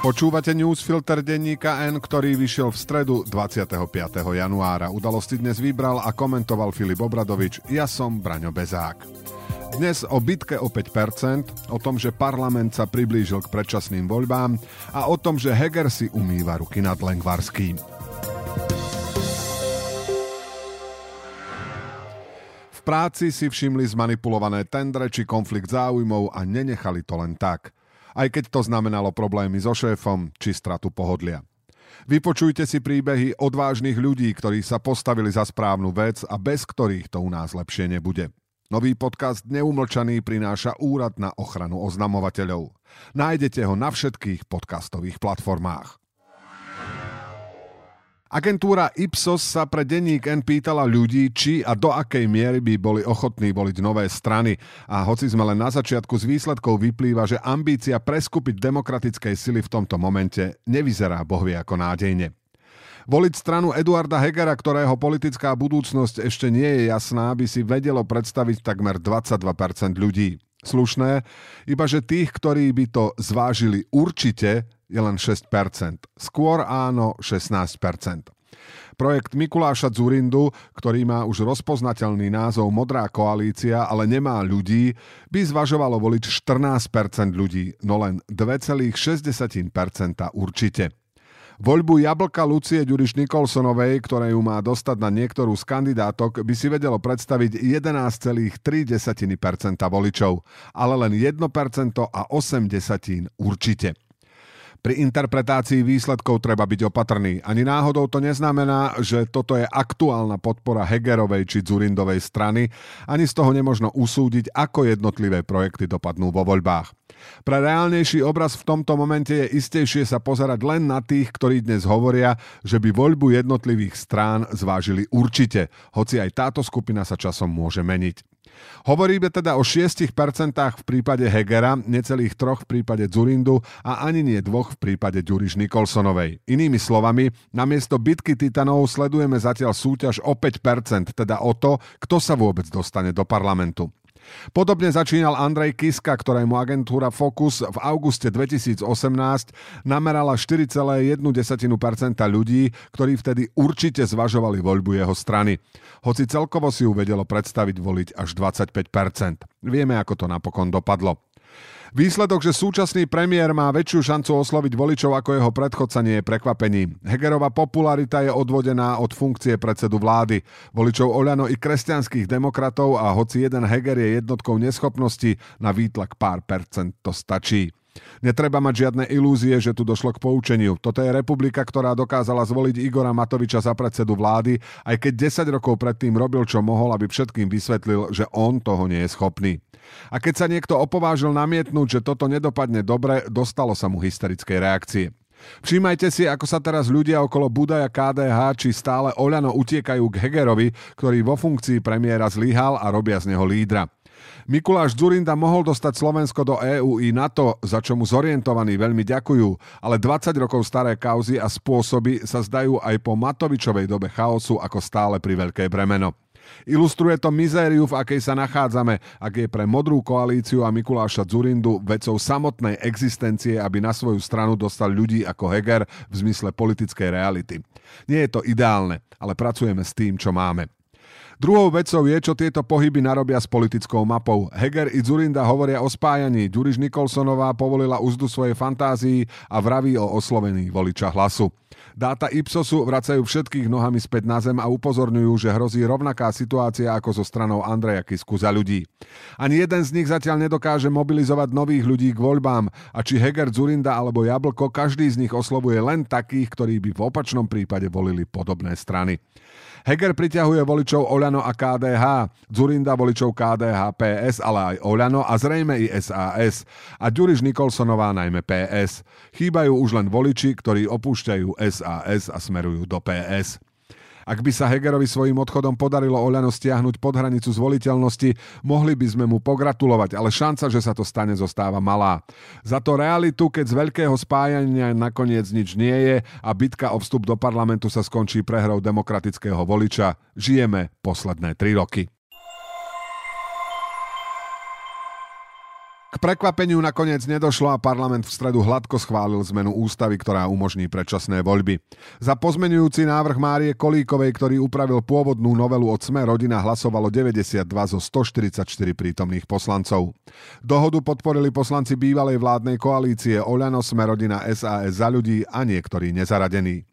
Počúvate newsfilter denníka N, ktorý vyšiel v stredu 25. januára. Udalosti dnes vybral a komentoval Filip Obradovič. Ja som Braňo Bezák. Dnes o bitke o 5%, o tom, že parlament sa priblížil k predčasným voľbám a o tom, že Heger si umýva ruky nad Lengvarským. V práci si všimli zmanipulované tendre či konflikt záujmov a nenechali to len tak – aj keď to znamenalo problémy so šéfom či stratu pohodlia. Vypočujte si príbehy odvážnych ľudí, ktorí sa postavili za správnu vec a bez ktorých to u nás lepšie nebude. Nový podcast Neumlčaný prináša Úrad na ochranu oznamovateľov. Nájdete ho na všetkých podcastových platformách. Agentúra Ipsos sa pre denník N pýtala ľudí, či a do akej miery by boli ochotní voliť nové strany. A hoci sme len na začiatku z výsledkov vyplýva, že ambícia preskupiť demokratickej sily v tomto momente nevyzerá bohvie ako nádejne. Voliť stranu Eduarda Hegera, ktorého politická budúcnosť ešte nie je jasná, by si vedelo predstaviť takmer 22% ľudí. Slušné, iba že tých, ktorí by to zvážili určite, je len 6%. Skôr áno 16%. Projekt Mikuláša Zurindu, ktorý má už rozpoznateľný názov Modrá koalícia, ale nemá ľudí, by zvažovalo voliť 14% ľudí, no len 2,6% určite. Voľbu jablka Lucie Ďuriš Nikolsonovej, ktoré ju má dostať na niektorú z kandidátok, by si vedelo predstaviť 11,3% voličov, ale len 1% a 8 určite. Pri interpretácii výsledkov treba byť opatrný. Ani náhodou to neznamená, že toto je aktuálna podpora Hegerovej či Zurindovej strany, ani z toho nemožno usúdiť, ako jednotlivé projekty dopadnú vo voľbách. Pre reálnejší obraz v tomto momente je istejšie sa pozerať len na tých, ktorí dnes hovoria, že by voľbu jednotlivých strán zvážili určite, hoci aj táto skupina sa časom môže meniť. Hovoríme teda o 6% v prípade Hegera, necelých troch v prípade Zurindu a ani nie dvoch v prípade Ďuriš Nikolsonovej. Inými slovami, namiesto bitky Titanov sledujeme zatiaľ súťaž o 5%, teda o to, kto sa vôbec dostane do parlamentu. Podobne začínal Andrej Kiska, ktorému agentúra Focus v auguste 2018 namerala 4,1% ľudí, ktorí vtedy určite zvažovali voľbu jeho strany. Hoci celkovo si ju vedelo predstaviť voliť až 25%. Vieme, ako to napokon dopadlo. Výsledok, že súčasný premiér má väčšiu šancu osloviť voličov ako jeho predchodca nie je prekvapením. Hegerová popularita je odvodená od funkcie predsedu vlády. Voličov Oľano i kresťanských demokratov a hoci jeden Heger je jednotkou neschopnosti, na výtlak pár percent to stačí. Netreba mať žiadne ilúzie, že tu došlo k poučeniu. Toto je republika, ktorá dokázala zvoliť Igora Matoviča za predsedu vlády, aj keď 10 rokov predtým robil, čo mohol, aby všetkým vysvetlil, že on toho nie je schopný. A keď sa niekto opovážil namietnúť, že toto nedopadne dobre, dostalo sa mu hysterickej reakcie. Všímajte si, ako sa teraz ľudia okolo Budaja KDH či stále Oľano utiekajú k Hegerovi, ktorý vo funkcii premiéra zlyhal a robia z neho lídra. Mikuláš Zurinda mohol dostať Slovensko do EÚ i NATO, za čo mu zorientovaní veľmi ďakujú, ale 20 rokov staré kauzy a spôsoby sa zdajú aj po Matovičovej dobe chaosu ako stále pri veľké bremeno. Ilustruje to mizériu, v akej sa nachádzame, ak je pre modrú koalíciu a Mikuláša Zurindu vecou samotnej existencie, aby na svoju stranu dostal ľudí ako Heger v zmysle politickej reality. Nie je to ideálne, ale pracujeme s tým, čo máme. Druhou vecou je, čo tieto pohyby narobia s politickou mapou. Heger i Zurinda hovoria o spájaní. Ďuriš Nikolsonová povolila úzdu svojej fantázii a vraví o oslovení voliča hlasu. Dáta Ipsosu vracajú všetkých nohami späť na zem a upozorňujú, že hrozí rovnaká situácia ako so stranou Andreja Kisku za ľudí. Ani jeden z nich zatiaľ nedokáže mobilizovať nových ľudí k voľbám a či Heger, Zurinda alebo Jablko, každý z nich oslovuje len takých, ktorí by v opačnom prípade volili podobné strany. Heger priťahuje voličov Oľano a KDH, Zurinda voličov KDH, PS, ale aj Oľano a zrejme i SAS. A Ďuriš Nikolsonová najmä PS. Chýbajú už len voliči, ktorí opúšťajú SAS a smerujú do PS. Ak by sa Hegerovi svojim odchodom podarilo Oľano stiahnuť pod hranicu zvoliteľnosti, mohli by sme mu pogratulovať, ale šanca, že sa to stane, zostáva malá. Za to realitu, keď z veľkého spájania nakoniec nič nie je a bitka o vstup do parlamentu sa skončí prehrou demokratického voliča, žijeme posledné tri roky. Prekvapeniu nakoniec nedošlo a parlament v stredu hladko schválil zmenu ústavy, ktorá umožní predčasné voľby. Za pozmenujúci návrh Márie Kolíkovej, ktorý upravil pôvodnú novelu od Sme rodina, hlasovalo 92 zo 144 prítomných poslancov. Dohodu podporili poslanci bývalej vládnej koalície Oľano, Sme rodina, SAS za ľudí a niektorí nezaradení.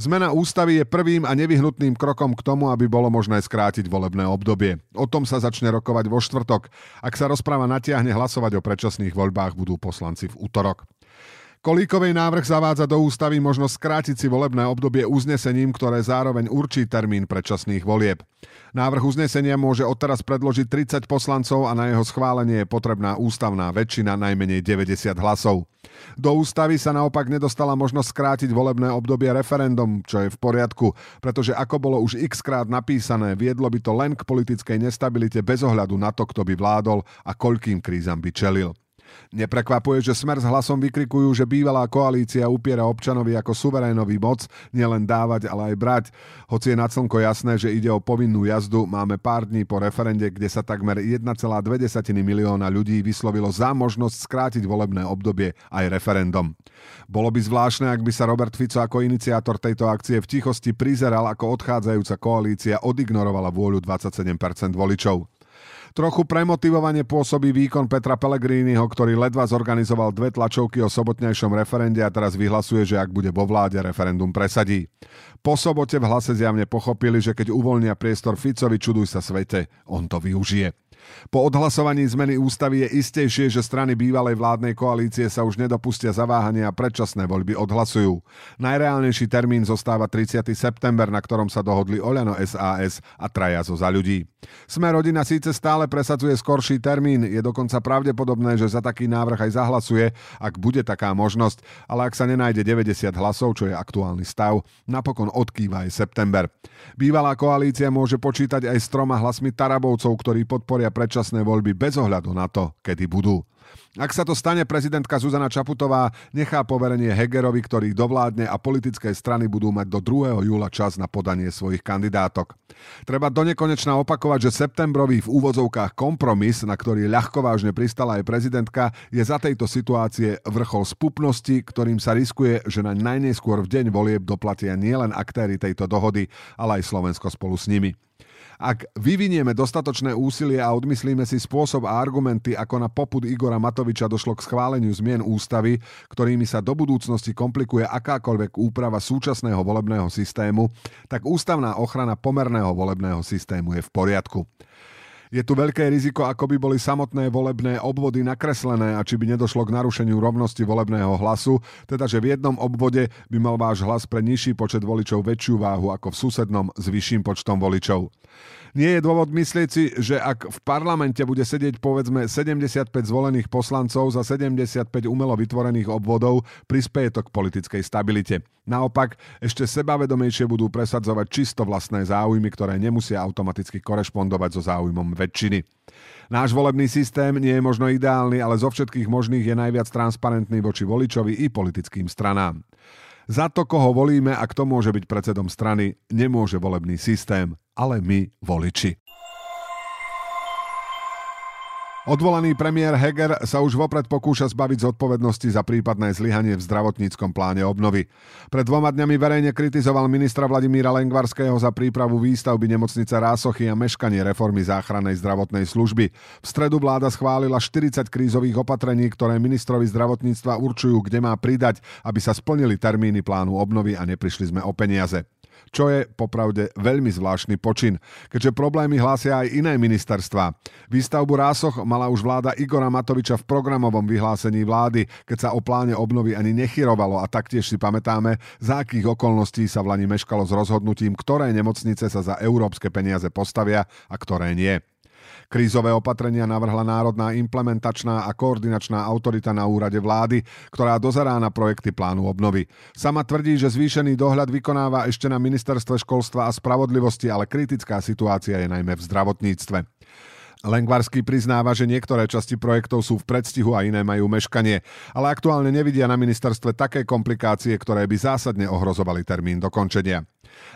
Zmena ústavy je prvým a nevyhnutným krokom k tomu, aby bolo možné skrátiť volebné obdobie. O tom sa začne rokovať vo štvrtok. Ak sa rozpráva natiahne hlasovať o predčasných voľbách, budú poslanci v útorok. Kolíkovej návrh zavádza do ústavy možnosť skrátiť si volebné obdobie uznesením, ktoré zároveň určí termín predčasných volieb. Návrh uznesenia môže odteraz predložiť 30 poslancov a na jeho schválenie je potrebná ústavná väčšina najmenej 90 hlasov. Do ústavy sa naopak nedostala možnosť skrátiť volebné obdobie referendum, čo je v poriadku, pretože ako bolo už x krát napísané, viedlo by to len k politickej nestabilite bez ohľadu na to, kto by vládol a koľkým krízam by čelil. Neprekvapuje, že Smer s hlasom vykrikujú, že bývalá koalícia upiera občanovi ako suverénový moc nielen dávať, ale aj brať. Hoci je na slnko jasné, že ide o povinnú jazdu, máme pár dní po referende, kde sa takmer 1,2 milióna ľudí vyslovilo za možnosť skrátiť volebné obdobie aj referendum. Bolo by zvláštne, ak by sa Robert Fico ako iniciátor tejto akcie v tichosti prizeral, ako odchádzajúca koalícia odignorovala vôľu 27% voličov. Trochu premotivovane pôsobí výkon Petra Pellegriniho, ktorý ledva zorganizoval dve tlačovky o sobotnejšom referende a teraz vyhlasuje, že ak bude vo vláde, referendum presadí. Po sobote v hlase zjavne pochopili, že keď uvoľnia priestor Ficovi, čuduj sa svete, on to využije. Po odhlasovaní zmeny ústavy je istejšie, že strany bývalej vládnej koalície sa už nedopustia zaváhania a predčasné voľby odhlasujú. Najreálnejší termín zostáva 30. september, na ktorom sa dohodli Oľano SAS a traja zo za ľudí. Sme rodina síce stále presadzuje skorší termín, je dokonca pravdepodobné, že za taký návrh aj zahlasuje, ak bude taká možnosť, ale ak sa nenájde 90 hlasov, čo je aktuálny stav, napokon odkýva aj september. Bývalá koalícia môže počítať aj s troma hlasmi Tarabovcov, ktorí podporia predčasné voľby bez ohľadu na to, kedy budú. Ak sa to stane, prezidentka Zuzana Čaputová nechá poverenie Hegerovi, ktorý dovládne a politické strany budú mať do 2. júla čas na podanie svojich kandidátok. Treba do nekonečna opakovať, že septembrový v úvodzovkách kompromis, na ktorý ľahkovážne pristala aj prezidentka, je za tejto situácie vrchol spupnosti, ktorým sa riskuje, že na najneskôr v deň volieb doplatia nielen aktéry tejto dohody, ale aj Slovensko spolu s nimi. Ak vyvinieme dostatočné úsilie a odmyslíme si spôsob a argumenty, ako na popud Igora Matoviča došlo k schváleniu zmien ústavy, ktorými sa do budúcnosti komplikuje akákoľvek úprava súčasného volebného systému, tak ústavná ochrana pomerného volebného systému je v poriadku. Je tu veľké riziko, ako by boli samotné volebné obvody nakreslené a či by nedošlo k narušeniu rovnosti volebného hlasu, teda že v jednom obvode by mal váš hlas pre nižší počet voličov väčšiu váhu ako v susednom s vyšším počtom voličov. Nie je dôvod myslieť si, že ak v parlamente bude sedieť povedzme 75 zvolených poslancov za 75 umelo vytvorených obvodov, prispieje to k politickej stabilite. Naopak, ešte sebavedomejšie budú presadzovať čisto vlastné záujmy, ktoré nemusia automaticky korešpondovať so záujmom väčšiny. Náš volebný systém nie je možno ideálny, ale zo všetkých možných je najviac transparentný voči voličovi i politickým stranám. Za to, koho volíme a kto môže byť predsedom strany, nemôže volebný systém ale my voliči. Odvolaný premiér Heger sa už vopred pokúša zbaviť zodpovednosti za prípadné zlyhanie v zdravotníckom pláne obnovy. Pred dvoma dňami verejne kritizoval ministra Vladimíra Lengvarského za prípravu výstavby nemocnice Rásochy a meškanie reformy záchrannej zdravotnej služby. V stredu vláda schválila 40 krízových opatrení, ktoré ministrovi zdravotníctva určujú, kde má pridať, aby sa splnili termíny plánu obnovy a neprišli sme o peniaze čo je popravde veľmi zvláštny počin, keďže problémy hlásia aj iné ministerstva. Výstavbu Rásoch mala už vláda Igora Matoviča v programovom vyhlásení vlády, keď sa o pláne obnovy ani nechyrovalo a taktiež si pamätáme, za akých okolností sa v Lani meškalo s rozhodnutím, ktoré nemocnice sa za európske peniaze postavia a ktoré nie. Krízové opatrenia navrhla Národná implementačná a koordinačná autorita na úrade vlády, ktorá dozerá na projekty plánu obnovy. Sama tvrdí, že zvýšený dohľad vykonáva ešte na ministerstve školstva a spravodlivosti, ale kritická situácia je najmä v zdravotníctve. Lengvarský priznáva, že niektoré časti projektov sú v predstihu a iné majú meškanie, ale aktuálne nevidia na ministerstve také komplikácie, ktoré by zásadne ohrozovali termín dokončenia.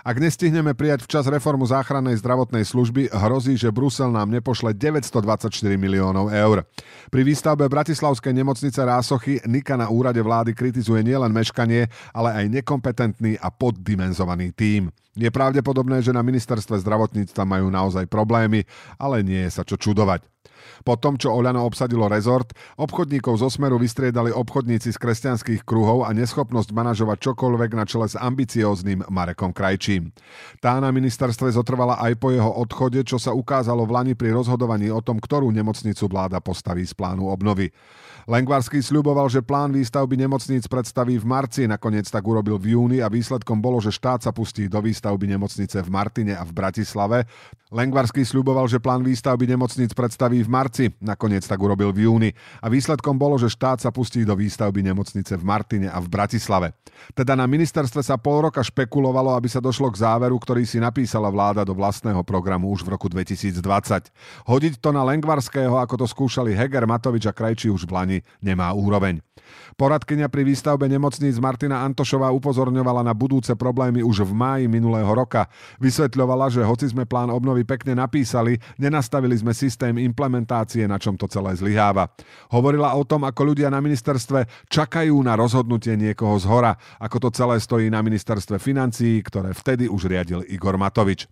Ak nestihneme prijať včas reformu záchrannej zdravotnej služby, hrozí, že Brusel nám nepošle 924 miliónov eur. Pri výstavbe Bratislavskej nemocnice Rásochy Nika na úrade vlády kritizuje nielen meškanie, ale aj nekompetentný a poddimenzovaný tím. Je pravdepodobné, že na ministerstve zdravotníctva majú naozaj problémy, ale nie je sa čo čudovať. Po tom, čo Oľano obsadilo rezort, obchodníkov zo Smeru vystriedali obchodníci z kresťanských kruhov a neschopnosť manažovať čokoľvek na čele s ambicióznym Marekom Krajčím. Tá na ministerstve zotrvala aj po jeho odchode, čo sa ukázalo v Lani pri rozhodovaní o tom, ktorú nemocnicu vláda postaví z plánu obnovy. Lengvarský sľuboval, že plán výstavby nemocníc predstaví v marci, nakoniec tak urobil v júni a výsledkom bolo, že štát sa pustí do výstavby nemocnice v Martine a v Bratislave. Lengvarský sľuboval, že plán výstavby nemocníc predstaví v marci, nakoniec tak urobil v júni a výsledkom bolo, že štát sa pustí do výstavby nemocnice v Martine a v Bratislave. Teda na ministerstve sa pol roka špekulovalo, aby sa došlo k záveru, ktorý si napísala vláda do vlastného programu už v roku 2020. Hodiť to na Lengvarského, ako to skúšali Heger, Matovič a Krajčí už v Lani nemá úroveň. Poradkynia pri výstavbe nemocníc Martina Antošová upozorňovala na budúce problémy už v máji minulého roka. Vysvetľovala, že hoci sme plán obnovy pekne napísali, nenastavili sme systém implementácie, na čom to celé zlyháva. Hovorila o tom, ako ľudia na ministerstve čakajú na rozhodnutie niekoho z hora, ako to celé stojí na ministerstve financií, ktoré vtedy už riadil Igor Matovič.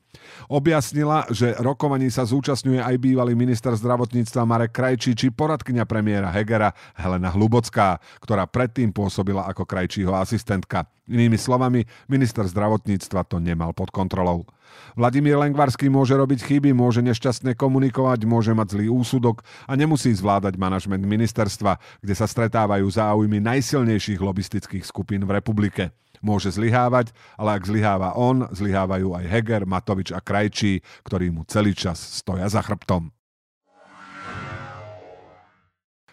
Objasnila, že rokovaní sa zúčastňuje aj bývalý minister zdravotníctva Marek Krajčí či poradkynia premiéra Hegera Helena Hlubocká, ktorá predtým pôsobila ako krajčího asistentka. Inými slovami, minister zdravotníctva to nemal pod kontrolou. Vladimír Lengvarský môže robiť chyby, môže nešťastne komunikovať, môže mať zlý úsudok a nemusí zvládať manažment ministerstva, kde sa stretávajú záujmy najsilnejších lobistických skupín v republike. Môže zlyhávať, ale ak zlyháva on, zlyhávajú aj Heger, Matovič a Krajčí, ktorí mu celý čas stoja za chrbtom.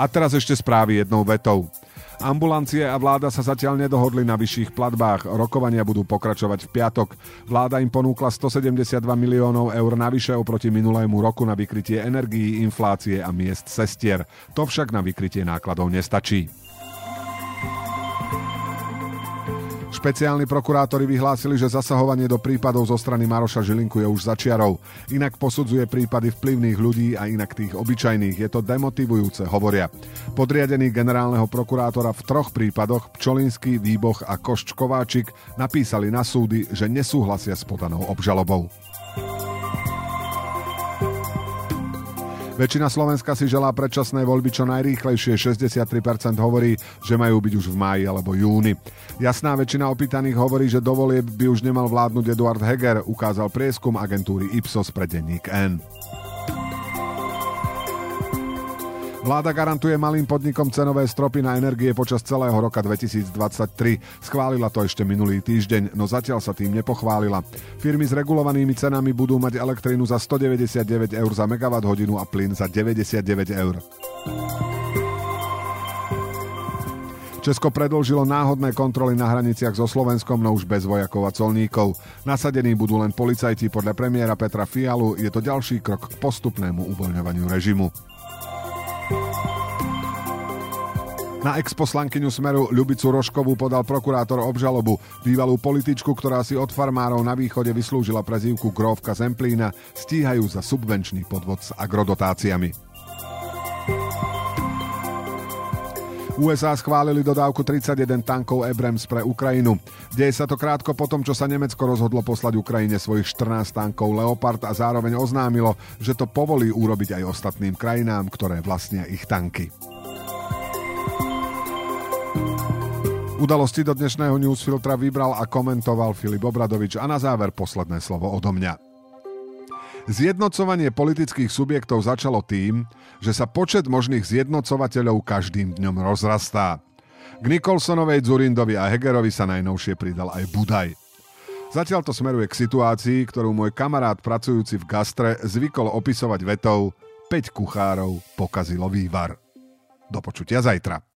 A teraz ešte správy jednou vetou. Ambulancie a vláda sa zatiaľ nedohodli na vyšších platbách. Rokovania budú pokračovať v piatok. Vláda im ponúkla 172 miliónov eur navyše oproti minulému roku na vykrytie energií, inflácie a miest sestier. To však na vykrytie nákladov nestačí. Špeciálni prokurátori vyhlásili, že zasahovanie do prípadov zo strany Maroša Žilinku je už začiarov. Inak posudzuje prípady vplyvných ľudí a inak tých obyčajných. Je to demotivujúce, hovoria. Podriadení generálneho prokurátora v troch prípadoch Pčolinský, Výboch a Košč Kováčik napísali na súdy, že nesúhlasia s podanou obžalobou. Väčšina Slovenska si želá predčasné voľby čo najrýchlejšie. 63% hovorí, že majú byť už v máji alebo júni. Jasná väčšina opýtaných hovorí, že do volieb by už nemal vládnuť Eduard Heger, ukázal prieskum agentúry Ipsos pre denník N. Vláda garantuje malým podnikom cenové stropy na energie počas celého roka 2023. Schválila to ešte minulý týždeň, no zatiaľ sa tým nepochválila. Firmy s regulovanými cenami budú mať elektrínu za 199 eur za megawatt hodinu a plyn za 99 eur. Česko predlžilo náhodné kontroly na hraniciach so Slovenskom, no už bez vojakov a colníkov. Nasadení budú len policajti podľa premiéra Petra Fialu. Je to ďalší krok k postupnému uvoľňovaniu režimu. Na ex-poslankyňu Smeru Ľubicu Roškovú podal prokurátor obžalobu. Bývalú političku, ktorá si od farmárov na východe vyslúžila prezývku Gróvka Zemplína, stíhajú za subvenčný podvod s agrodotáciami. USA schválili dodávku 31 tankov Abrams pre Ukrajinu. Deje sa to krátko po tom, čo sa Nemecko rozhodlo poslať Ukrajine svojich 14 tankov Leopard a zároveň oznámilo, že to povolí urobiť aj ostatným krajinám, ktoré vlastnia ich tanky. Udalosti do dnešného newsfiltra vybral a komentoval Filip Obradovič a na záver posledné slovo odo mňa. Zjednocovanie politických subjektov začalo tým, že sa počet možných zjednocovateľov každým dňom rozrastá. K Nikolsonovej, Zurindovi a Hegerovi sa najnovšie pridal aj Budaj. Zatiaľ to smeruje k situácii, ktorú môj kamarát pracujúci v gastre zvykol opisovať vetou 5 kuchárov pokazilo vývar. Do počutia zajtra.